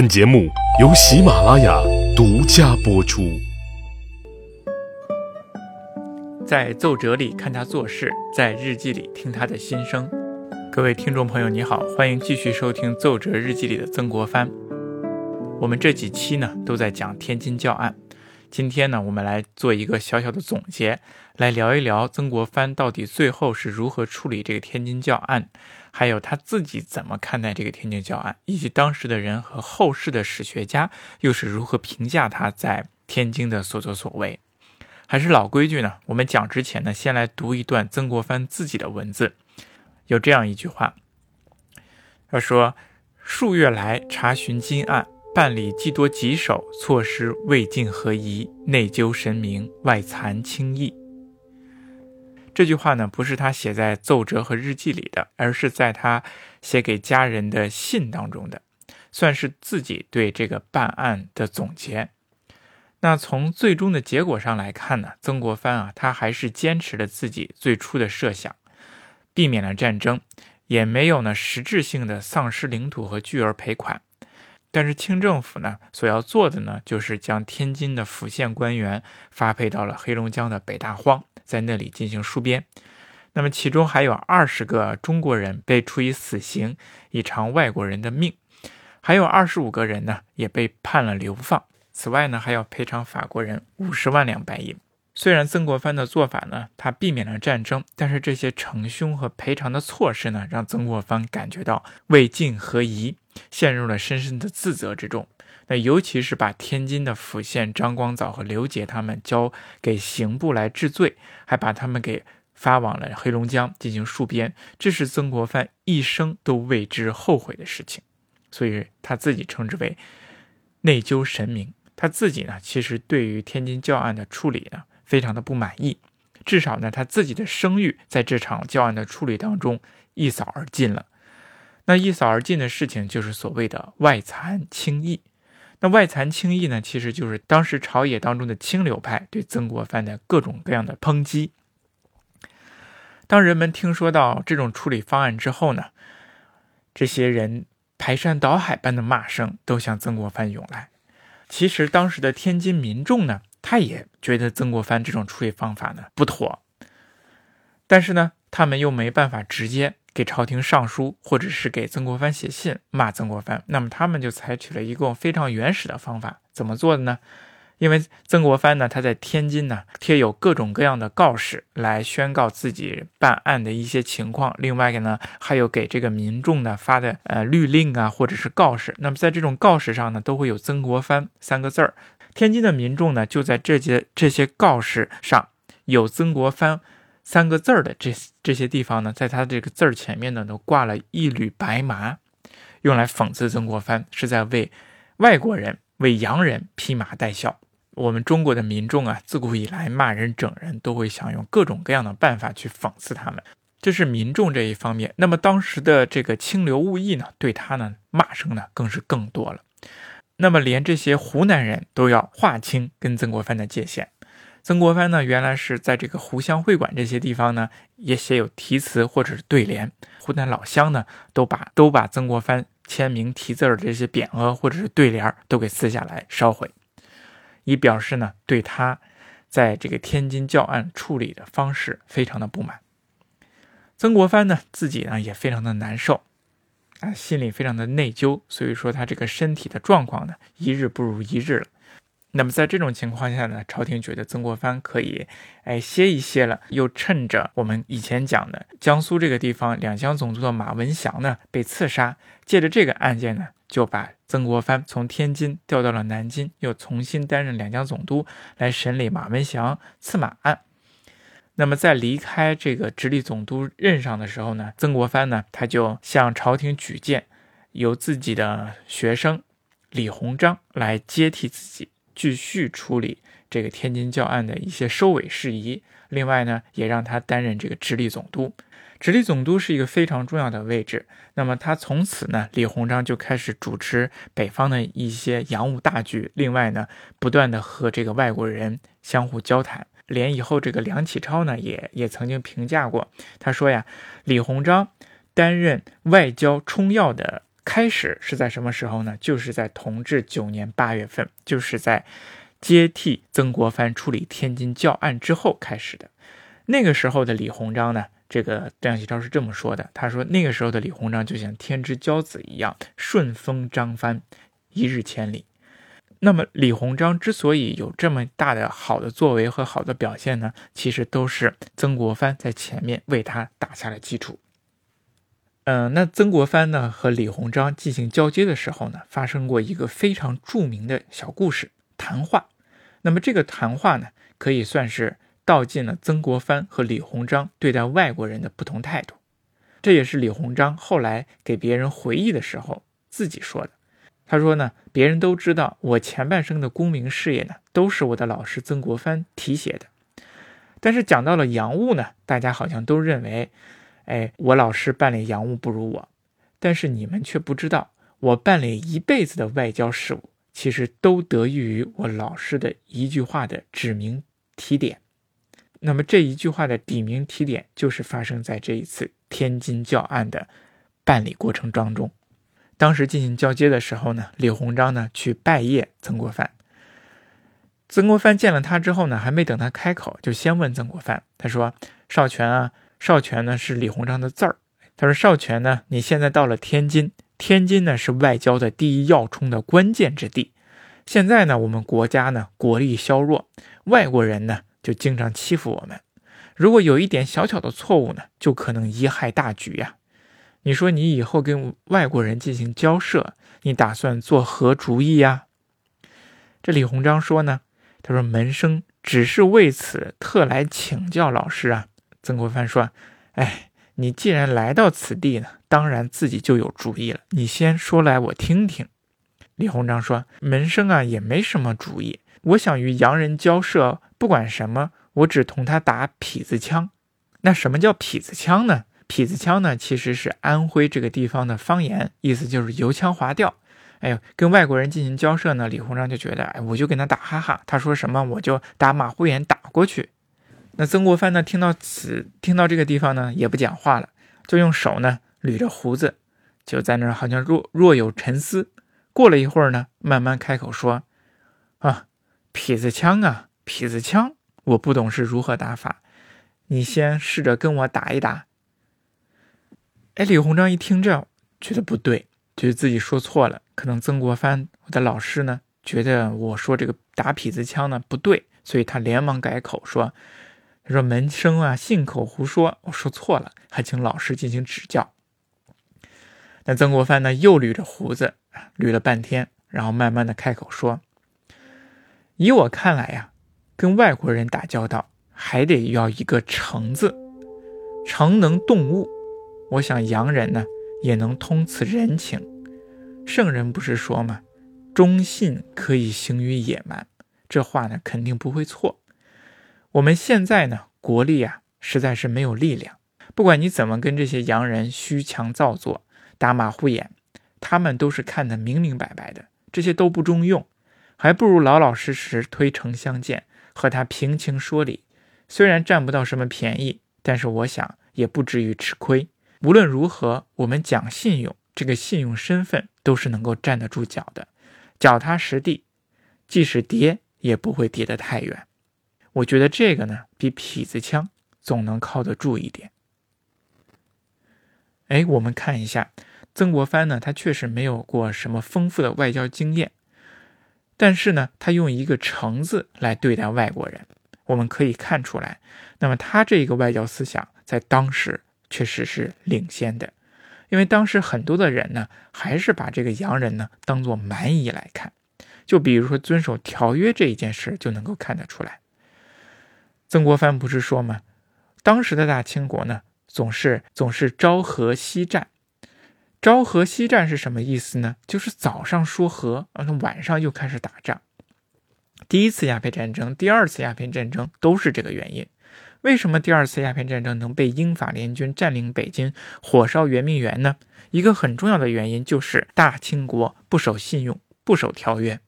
本节目由喜马拉雅独家播出。在奏折里看他做事，在日记里听他的心声。各位听众朋友，你好，欢迎继续收听《奏折日记里的曾国藩》。我们这几期呢都在讲天津教案，今天呢我们来做一个小小的总结，来聊一聊曾国藩到底最后是如何处理这个天津教案。还有他自己怎么看待这个天津教案，以及当时的人和后世的史学家又是如何评价他在天津的所作所为？还是老规矩呢？我们讲之前呢，先来读一段曾国藩自己的文字。有这样一句话，他说：“数月来查询金案，办理既多棘手，措施未尽合宜，内疚神明，外惭轻易。”这句话呢，不是他写在奏折和日记里的，而是在他写给家人的信当中的，算是自己对这个办案的总结。那从最终的结果上来看呢，曾国藩啊，他还是坚持了自己最初的设想，避免了战争，也没有呢实质性的丧失领土和巨额赔款。但是清政府呢，所要做的呢，就是将天津的府县官员发配到了黑龙江的北大荒。在那里进行戍边，那么其中还有二十个中国人被处以死刑，以偿外国人的命；还有二十五个人呢，也被判了流放。此外呢，还要赔偿法国人五十万两白银。虽然曾国藩的做法呢，他避免了战争，但是这些惩凶和赔偿的措施呢，让曾国藩感觉到未尽合宜，陷入了深深的自责之中。那尤其是把天津的府县张光藻和刘杰他们交给刑部来治罪，还把他们给发往了黑龙江进行戍边，这是曾国藩一生都为之后悔的事情，所以他自己称之为内疚神明。他自己呢，其实对于天津教案的处理呢，非常的不满意，至少呢，他自己的声誉在这场教案的处理当中一扫而尽了。那一扫而尽的事情，就是所谓的外残轻义。那外残轻义呢，其实就是当时朝野当中的清流派对曾国藩的各种各样的抨击。当人们听说到这种处理方案之后呢，这些人排山倒海般的骂声都向曾国藩涌来。其实当时的天津民众呢，他也觉得曾国藩这种处理方法呢不妥，但是呢，他们又没办法直接。给朝廷上书，或者是给曾国藩写信骂曾国藩，那么他们就采取了一个非常原始的方法，怎么做的呢？因为曾国藩呢，他在天津呢贴有各种各样的告示来宣告自己办案的一些情况，另外一个呢，还有给这个民众呢发的呃律令啊，或者是告示。那么在这种告示上呢，都会有曾国藩三个字儿。天津的民众呢，就在这些这些告示上有曾国藩。三个字儿的这这些地方呢，在他这个字儿前面呢，都挂了一缕白麻，用来讽刺曾国藩是在为外国人、为洋人披麻戴孝。我们中国的民众啊，自古以来骂人、整人都会想用各种各样的办法去讽刺他们，这是民众这一方面。那么当时的这个清流物役呢，对他呢骂声呢更是更多了。那么连这些湖南人都要划清跟曾国藩的界限。曾国藩呢，原来是在这个湖湘会馆这些地方呢，也写有题词或者是对联。湖南老乡呢，都把都把曾国藩签名题字的这些匾额或者是对联都给撕下来烧毁，以表示呢对他在这个天津教案处理的方式非常的不满。曾国藩呢自己呢也非常的难受，啊，心里非常的内疚，所以说他这个身体的状况呢一日不如一日了。那么在这种情况下呢，朝廷觉得曾国藩可以，哎歇一歇了，又趁着我们以前讲的江苏这个地方两江总督的马文祥呢被刺杀，借着这个案件呢，就把曾国藩从天津调到了南京，又重新担任两江总督来审理马文祥刺马案。那么在离开这个直隶总督任上的时候呢，曾国藩呢他就向朝廷举荐，由自己的学生李鸿章来接替自己。继续处理这个天津教案的一些收尾事宜，另外呢，也让他担任这个直隶总督。直隶总督是一个非常重要的位置。那么他从此呢，李鸿章就开始主持北方的一些洋务大局。另外呢，不断的和这个外国人相互交谈。连以后这个梁启超呢，也也曾经评价过，他说呀，李鸿章担任外交冲要的开始是在什么时候呢？就是在同治九年八月份，就是在接替曾国藩处理天津教案之后开始的。那个时候的李鸿章呢，这个梁启超是这么说的：他说那个时候的李鸿章就像天之骄子一样，顺风张帆，一日千里。那么李鸿章之所以有这么大的好的作为和好的表现呢，其实都是曾国藩在前面为他打下了基础。嗯，那曾国藩呢和李鸿章进行交接的时候呢，发生过一个非常著名的小故事谈话。那么这个谈话呢，可以算是道尽了曾国藩和李鸿章对待外国人的不同态度。这也是李鸿章后来给别人回忆的时候自己说的。他说呢，别人都知道我前半生的功名事业呢，都是我的老师曾国藩题写的。但是讲到了洋务呢，大家好像都认为，哎，我老师办理洋务不如我。但是你们却不知道，我办理一辈子的外交事务，其实都得益于我老师的一句话的指明提点。那么这一句话的底名提点，就是发生在这一次天津教案的办理过程当中。当时进行交接的时候呢，李鸿章呢去拜谒曾国藩。曾国藩见了他之后呢，还没等他开口，就先问曾国藩：“他说，少荃啊，少荃呢是李鸿章的字儿。他说，少荃呢，你现在到了天津，天津呢是外交的第一要冲的关键之地。现在呢，我们国家呢国力削弱，外国人呢就经常欺负我们。如果有一点小小的错误呢，就可能贻害大局呀。”你说你以后跟外国人进行交涉，你打算做何主意呀？这李鸿章说呢，他说门生只是为此特来请教老师啊。曾国藩说，哎，你既然来到此地呢，当然自己就有主意了。你先说来我听听。李鸿章说，门生啊也没什么主意，我想与洋人交涉，不管什么，我只同他打痞子枪。那什么叫痞子枪呢？痞子枪呢，其实是安徽这个地方的方言，意思就是油腔滑调。哎呦，跟外国人进行交涉呢，李鸿章就觉得，哎，我就跟他打哈哈，他说什么我就打马虎眼打过去。那曾国藩呢，听到此，听到这个地方呢，也不讲话了，就用手呢捋着胡子，就在那儿好像若若有沉思。过了一会儿呢，慢慢开口说：“啊，痞子枪啊，痞子枪，我不懂是如何打法，你先试着跟我打一打。”哎，李鸿章一听这，觉得不对，觉得自己说错了。可能曾国藩我的老师呢，觉得我说这个打痞子枪呢不对，所以他连忙改口说：“说门生啊，信口胡说，我说错了，还请老师进行指教。”那曾国藩呢，又捋着胡子，捋了半天，然后慢慢的开口说：“以我看来呀，跟外国人打交道，还得要一个诚字，诚能动物。”我想洋人呢也能通此人情，圣人不是说吗？忠信可以行于野蛮，这话呢肯定不会错。我们现在呢国力啊实在是没有力量，不管你怎么跟这些洋人虚强造作、打马虎眼，他们都是看得明明白白的，这些都不中用，还不如老老实实推诚相见，和他平情说理。虽然占不到什么便宜，但是我想也不至于吃亏。无论如何，我们讲信用，这个信用身份都是能够站得住脚的，脚踏实地，即使跌也不会跌得太远。我觉得这个呢，比痞子枪总能靠得住一点。哎，我们看一下曾国藩呢，他确实没有过什么丰富的外交经验，但是呢，他用一个“诚”字来对待外国人，我们可以看出来，那么他这个外交思想在当时。确实是领先的，因为当时很多的人呢，还是把这个洋人呢当做蛮夷来看。就比如说遵守条约这一件事，就能够看得出来。曾国藩不是说吗？当时的大清国呢，总是总是朝和夕战。朝和夕战是什么意思呢？就是早上说和，晚上又开始打仗。第一次鸦片战争，第二次鸦片战争都是这个原因。为什么第二次鸦片战争能被英法联军占领北京、火烧圆明园呢？一个很重要的原因就是大清国不守信用、不守条约。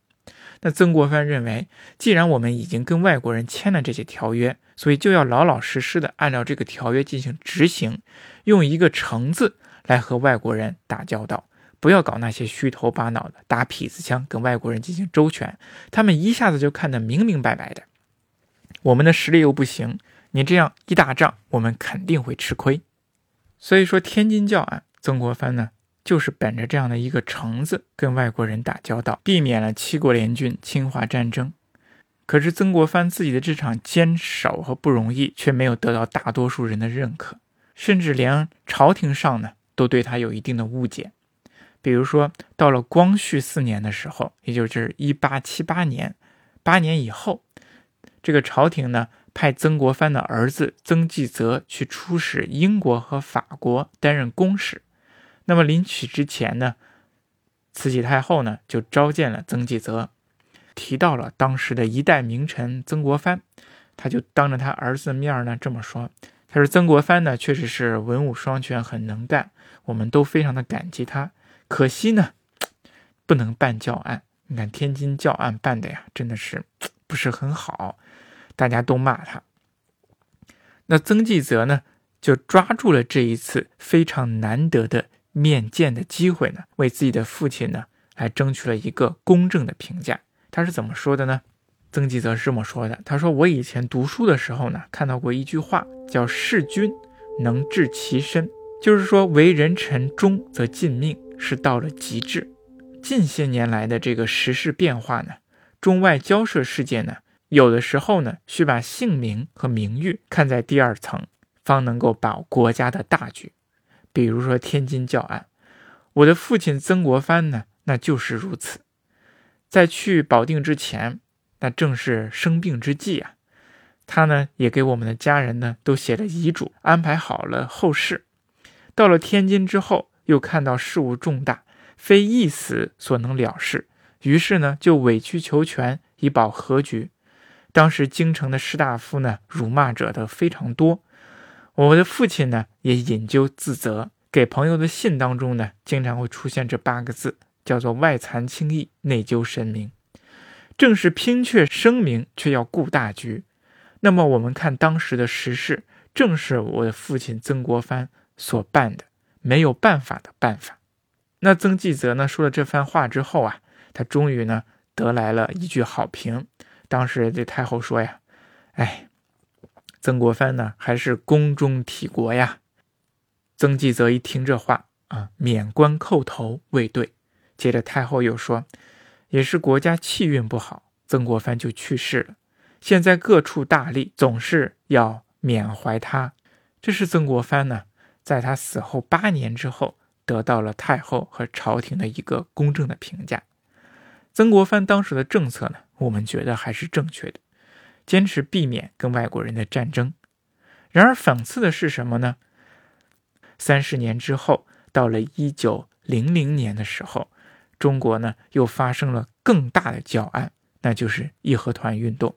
那曾国藩认为，既然我们已经跟外国人签了这些条约，所以就要老老实实的按照这个条约进行执行，用一个“诚”字来和外国人打交道，不要搞那些虚头巴脑的打痞子枪，跟外国人进行周旋，他们一下子就看得明明白白的。我们的实力又不行，你这样一打仗，我们肯定会吃亏。所以说，天津教案，曾国藩呢，就是本着这样的一个橙子，跟外国人打交道，避免了七国联军侵华战争。可是曾国藩自己的这场坚守和不容易，却没有得到大多数人的认可，甚至连朝廷上呢，都对他有一定的误解。比如说，到了光绪四年的时候，也就是一八七八年，八年以后，这个朝廷呢，派曾国藩的儿子曾纪泽去出使英国和法国，担任公使。那么临去之前呢，慈禧太后呢，就召见了曾纪泽。提到了当时的一代名臣曾国藩，他就当着他儿子的面呢这么说：“他说曾国藩呢确实是文武双全，很能干，我们都非常的感激他。可惜呢，不能办教案。你看天津教案办的呀，真的是不是很好，大家都骂他。那曾纪泽呢，就抓住了这一次非常难得的面见的机会呢，为自己的父亲呢来争取了一个公正的评价。”他是怎么说的呢？曾纪泽是这么说的：“他说我以前读书的时候呢，看到过一句话，叫‘事君能治其身’，就是说为人臣忠则尽命，是到了极致。近些年来的这个时事变化呢，中外交涉事件呢，有的时候呢，需把姓名和名誉看在第二层，方能够保国家的大局。比如说天津教案，我的父亲曾国藩呢，那就是如此。”在去保定之前，那正是生病之际啊。他呢也给我们的家人呢都写了遗嘱，安排好了后事。到了天津之后，又看到事务重大，非一死所能了事，于是呢就委曲求全，以保和局。当时京城的士大夫呢辱骂者的非常多，我的父亲呢也引咎自责，给朋友的信当中呢经常会出现这八个字。叫做外残轻易，内疚神明，正是拼却声名，却要顾大局。那么我们看当时的时事，正是我的父亲曾国藩所办的没有办法的办法。那曾纪泽呢说了这番话之后啊，他终于呢得来了一句好评。当时对太后说呀：“哎，曾国藩呢还是宫中体国呀。”曾纪泽一听这话啊，免冠叩头未对。接着太后又说：“也是国家气运不好，曾国藩就去世了。现在各处大吏，总是要缅怀他。这是曾国藩呢，在他死后八年之后，得到了太后和朝廷的一个公正的评价。曾国藩当时的政策呢，我们觉得还是正确的，坚持避免跟外国人的战争。然而讽刺的是什么呢？三十年之后，到了一九零零年的时候。”中国呢，又发生了更大的教案，那就是义和团运动。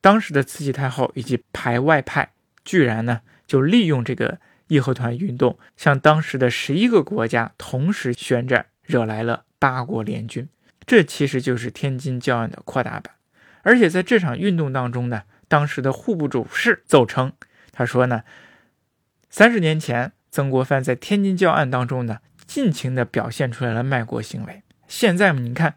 当时的慈禧太后以及排外派，居然呢就利用这个义和团运动，向当时的十一个国家同时宣战，惹来了八国联军。这其实就是天津教案的扩大版。而且在这场运动当中呢，当时的户部主事奏称，他说呢，三十年前曾国藩在天津教案当中呢，尽情的表现出来了卖国行为。现在嘛，你看，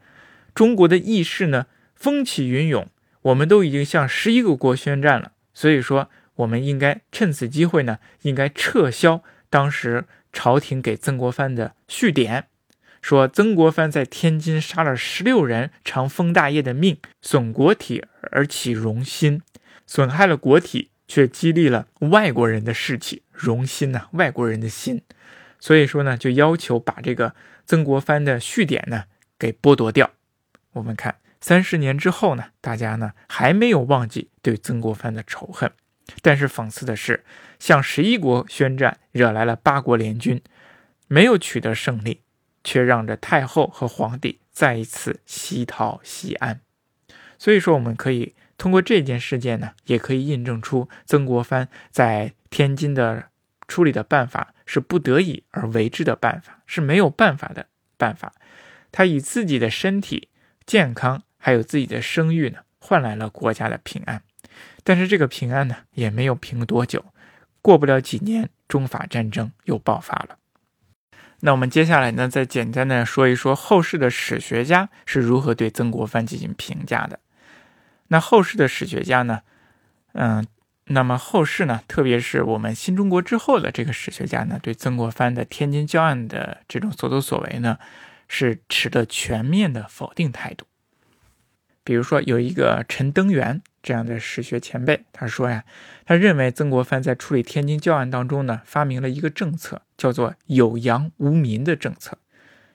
中国的义士呢风起云涌，我们都已经向十一个国宣战了。所以说，我们应该趁此机会呢，应该撤销当时朝廷给曾国藩的序典，说曾国藩在天津杀了十六人，偿封大业的命，损国体而起荣心，损害了国体，却激励了外国人的士气，荣心呐，外国人的心。所以说呢，就要求把这个。曾国藩的序典呢，给剥夺掉。我们看三十年之后呢，大家呢还没有忘记对曾国藩的仇恨。但是讽刺的是，向十一国宣战，惹来了八国联军，没有取得胜利，却让着太后和皇帝再一次西逃西安。所以说，我们可以通过这件事件呢，也可以印证出曾国藩在天津的处理的办法。是不得已而为之的办法，是没有办法的办法。他以自己的身体健康，还有自己的声誉呢，换来了国家的平安。但是这个平安呢，也没有平多久。过不了几年，中法战争又爆发了。那我们接下来呢，再简单的说一说后世的史学家是如何对曾国藩进行评价的。那后世的史学家呢，嗯，那么后世呢，特别是我们新中国之后的这个史学家呢，对曾国藩的天津教案的这种所作所为呢，是持的全面的否定态度。比如说，有一个陈登元这样的史学前辈，他说呀，他认为曾国藩在处理天津教案当中呢，发明了一个政策，叫做“有洋无民”的政策。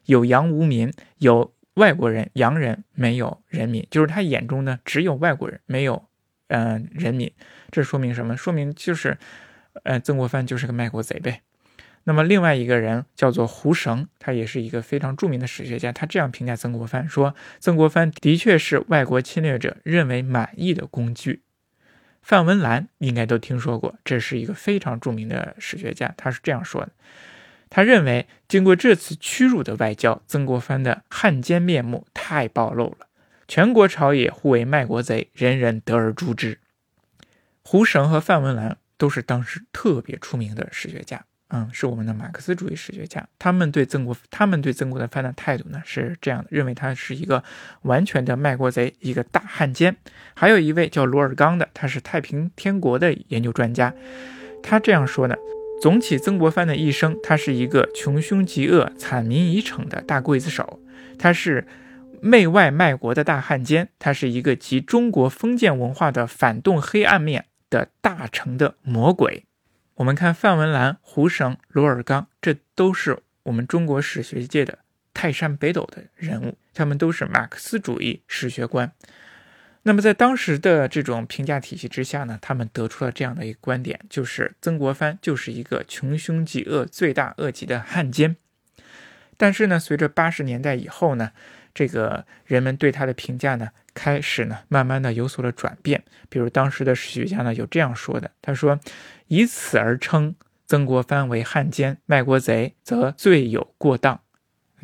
有洋无民，有外国人洋人，没有人民，就是他眼中呢只有外国人，没有嗯人民。这说明什么？说明就是，呃，曾国藩就是个卖国贼呗。那么另外一个人叫做胡绳，他也是一个非常著名的史学家。他这样评价曾国藩说：“曾国藩的确是外国侵略者认为满意的工具。”范文澜应该都听说过，这是一个非常著名的史学家。他是这样说的：“他认为经过这次屈辱的外交，曾国藩的汉奸面目太暴露了，全国朝野互为卖国贼，人人得而诛之。”胡绳和范文澜都是当时特别出名的史学家。嗯，是我们的马克思主义史学家，他们对曾国他们对曾国藩的态度呢是这样的，认为他是一个完全的卖国贼，一个大汉奸。还有一位叫罗尔纲的，他是太平天国的研究专家，他这样说呢：总体曾国藩的一生，他是一个穷凶极恶、惨民已逞的大刽子手，他是内外卖国的大汉奸，他是一个集中国封建文化的反动黑暗面的大成的魔鬼。我们看范文澜、胡绳、罗尔纲，这都是我们中国史学界的泰山北斗的人物，他们都是马克思主义史学观。那么在当时的这种评价体系之下呢，他们得出了这样的一个观点，就是曾国藩就是一个穷凶极恶、罪大恶极的汉奸。但是呢，随着八十年代以后呢，这个人们对他的评价呢，开始呢，慢慢的有所了转变。比如当时的史学家呢，有这样说的，他说。以此而称曾国藩为汉奸卖国贼，则罪有过当。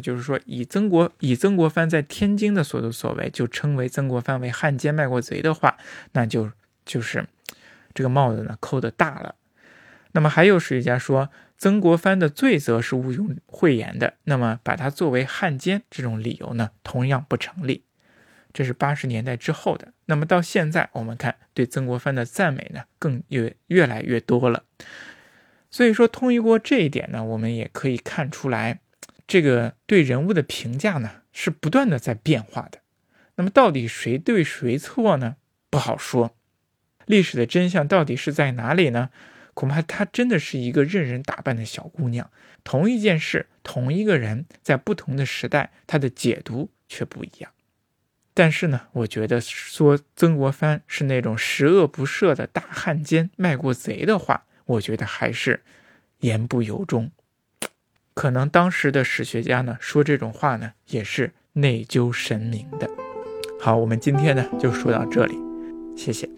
就是说，以曾国以曾国藩在天津的所作所为，就称为曾国藩为汉奸卖国贼的话，那就就是这个帽子呢扣的大了。那么还有史学家说，曾国藩的罪责是毋庸讳言的，那么把他作为汉奸这种理由呢，同样不成立。这是八十年代之后的，那么到现在，我们看对曾国藩的赞美呢，更越越来越多了。所以说，通过这一点呢，我们也可以看出来，这个对人物的评价呢，是不断的在变化的。那么，到底谁对谁错呢？不好说。历史的真相到底是在哪里呢？恐怕她真的是一个任人打扮的小姑娘。同一件事，同一个人，在不同的时代，他的解读却不一样。但是呢，我觉得说曾国藩是那种十恶不赦的大汉奸、卖国贼的话，我觉得还是言不由衷。可能当时的史学家呢说这种话呢，也是内疚神明的。好，我们今天呢就说到这里，谢谢。